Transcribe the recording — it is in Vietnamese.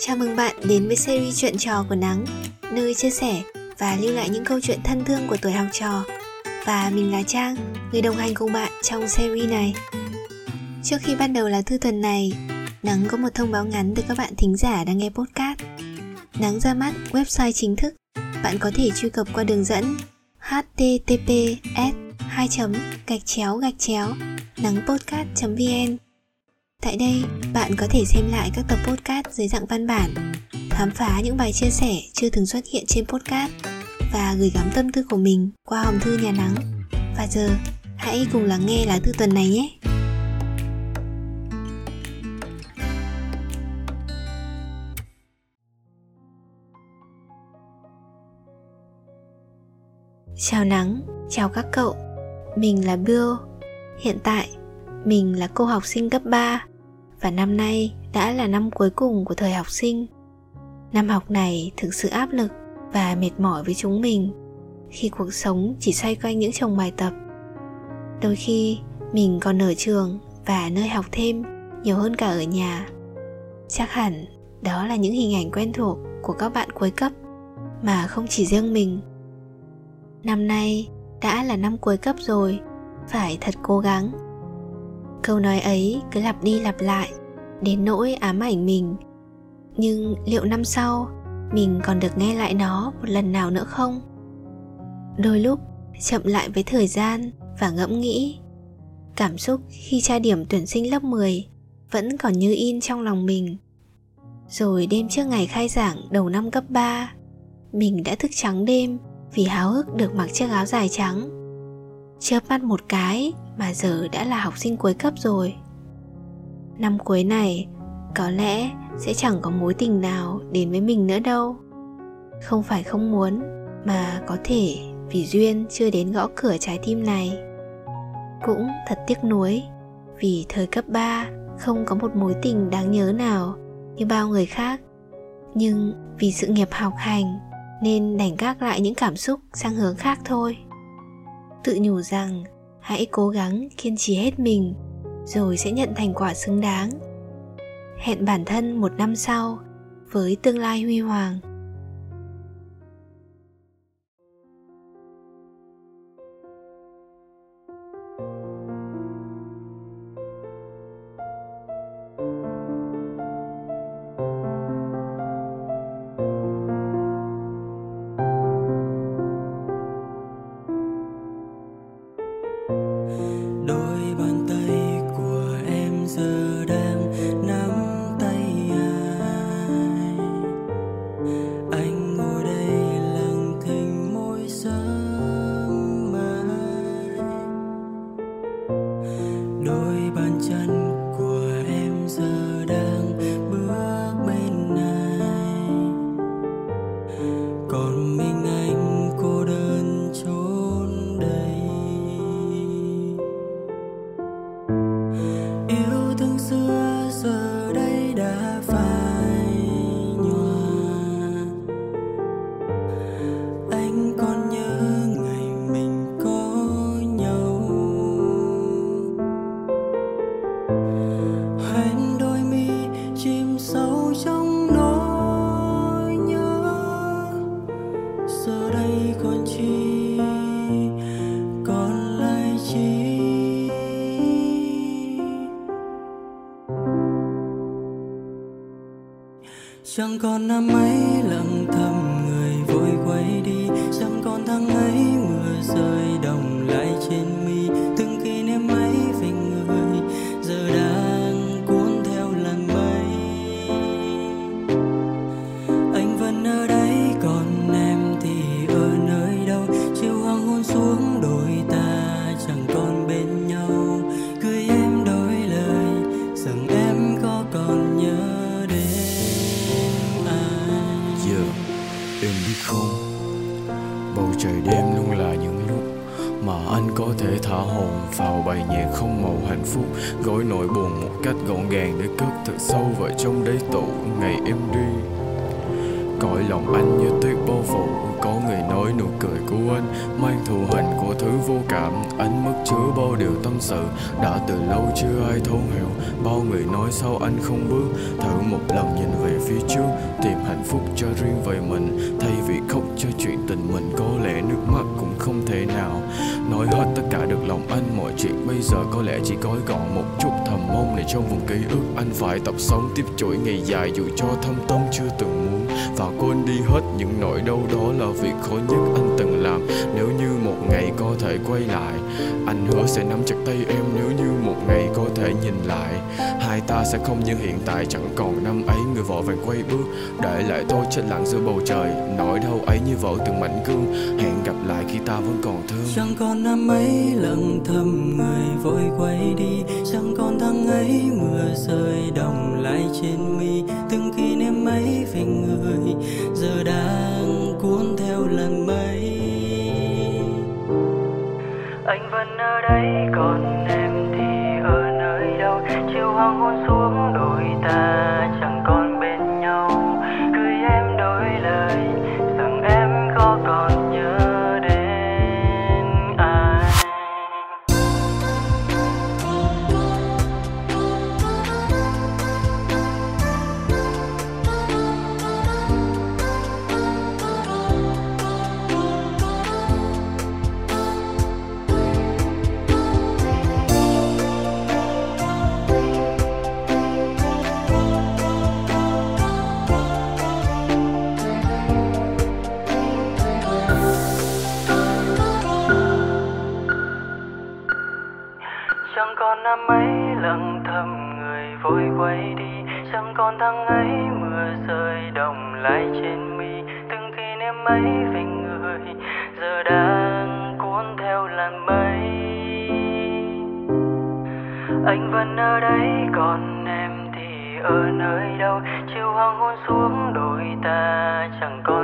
Chào mừng bạn đến với series chuyện trò của Nắng, nơi chia sẻ và lưu lại những câu chuyện thân thương của tuổi học trò. Và mình là Trang, người đồng hành cùng bạn trong series này. Trước khi bắt đầu là thư tuần này, Nắng có một thông báo ngắn từ các bạn thính giả đang nghe podcast. Nắng ra mắt website chính thức, bạn có thể truy cập qua đường dẫn https 2 gạch chéo gạch chéo nắng vn Tại đây, bạn có thể xem lại các tập podcast dưới dạng văn bản, khám phá những bài chia sẻ chưa từng xuất hiện trên podcast và gửi gắm tâm tư của mình qua hòm thư nhà nắng. Và giờ, hãy cùng lắng nghe lá thư tuần này nhé. Chào nắng, chào các cậu. Mình là Bill. Hiện tại, mình là cô học sinh cấp 3 và năm nay đã là năm cuối cùng của thời học sinh. Năm học này thực sự áp lực và mệt mỏi với chúng mình khi cuộc sống chỉ xoay quanh những chồng bài tập. Đôi khi mình còn ở trường và nơi học thêm nhiều hơn cả ở nhà. Chắc hẳn đó là những hình ảnh quen thuộc của các bạn cuối cấp mà không chỉ riêng mình. Năm nay đã là năm cuối cấp rồi, phải thật cố gắng câu nói ấy cứ lặp đi lặp lại đến nỗi ám ảnh mình. Nhưng liệu năm sau mình còn được nghe lại nó một lần nào nữa không? Đôi lúc chậm lại với thời gian và ngẫm nghĩ, cảm xúc khi tra điểm tuyển sinh lớp 10 vẫn còn như in trong lòng mình. Rồi đêm trước ngày khai giảng đầu năm cấp 3 mình đã thức trắng đêm vì háo hức được mặc chiếc áo dài trắng. Chớp mắt một cái mà giờ đã là học sinh cuối cấp rồi. Năm cuối này, có lẽ sẽ chẳng có mối tình nào đến với mình nữa đâu. Không phải không muốn, mà có thể vì duyên chưa đến gõ cửa trái tim này. Cũng thật tiếc nuối, vì thời cấp 3 không có một mối tình đáng nhớ nào như bao người khác. Nhưng vì sự nghiệp học hành, nên đành gác lại những cảm xúc sang hướng khác thôi. Tự nhủ rằng hãy cố gắng kiên trì hết mình, rồi sẽ nhận thành quả xứng đáng. Hẹn bản thân một năm sau với tương lai huy hoàng. giờ đang nắm tay ai. Anh ngồi đây lặng thinh mỗi sớm mai. Đôi bàn chân chẳng còn năm ấy lặng thầm người vội quay đi. Chẳng còn tháng ấy mưa rơi. Em biết không? Bầu trời đêm luôn là những lúc mà anh có thể thả hồn vào bài nhạc không màu hạnh phúc gói nỗi buồn một cách gọn gàng để cất thật sâu vào trong đáy tủ ngày em đi. Cõi lòng anh như tuyết bao phủ có người nói nụ cười của anh mang thù hình của thứ vô cảm. Anh mất chứa bao điều tâm sự. Đã từ lâu chưa ai thấu hiểu. Bao người nói sau anh không bước thử một lần nhìn về phía trước, tìm hạnh phúc cho riêng về mình. Thay vì khóc cho chuyện tình mình, có lẽ nước mắt cũng không thể nào nói hết tất cả được lòng anh. Mọi chuyện bây giờ có lẽ chỉ gói gọn một chút thầm mong này trong vùng ký ức. Anh phải tập sống tiếp chuỗi ngày dài dù cho thâm tâm chưa từng muốn. Và quên đi hết những nỗi đau đó là việc khó nhất anh từng làm? Nếu như một ngày có thể quay lại, anh hứa sẽ nắm chặt tay em nếu như một ngày có thể nhìn lại. Hai ta sẽ không như hiện tại, chẳng còn năm ấy, người vội vàng quay bước, để lại tôi chết lặng giữa bầu trời. Nỗi đau ấy như vỡ từng mảnh gương, hẹn gặp lại khi ta vẫn còn thương. Chẳng còn năm ấy, lặng thầm người vội quay đi. Chẳng còn tháng ấy, mưa rơi đồng lại trên mi. Từng kỷ niệm ấy về người giờ đã anh vẫn ở đây còn em thì ở nơi đâu? Chiều hoàng hôn xuống vội quay đi. Chẳng còn tháng ấy, mưa rơi đồng lại trên mi. Từng kỷ niệm ấy về người, giờ đang cuốn theo làn mây. Anh vẫn ở đây, còn em thì ở nơi đâu? Chiều hoàng hôn xuống đôi ta chẳng còn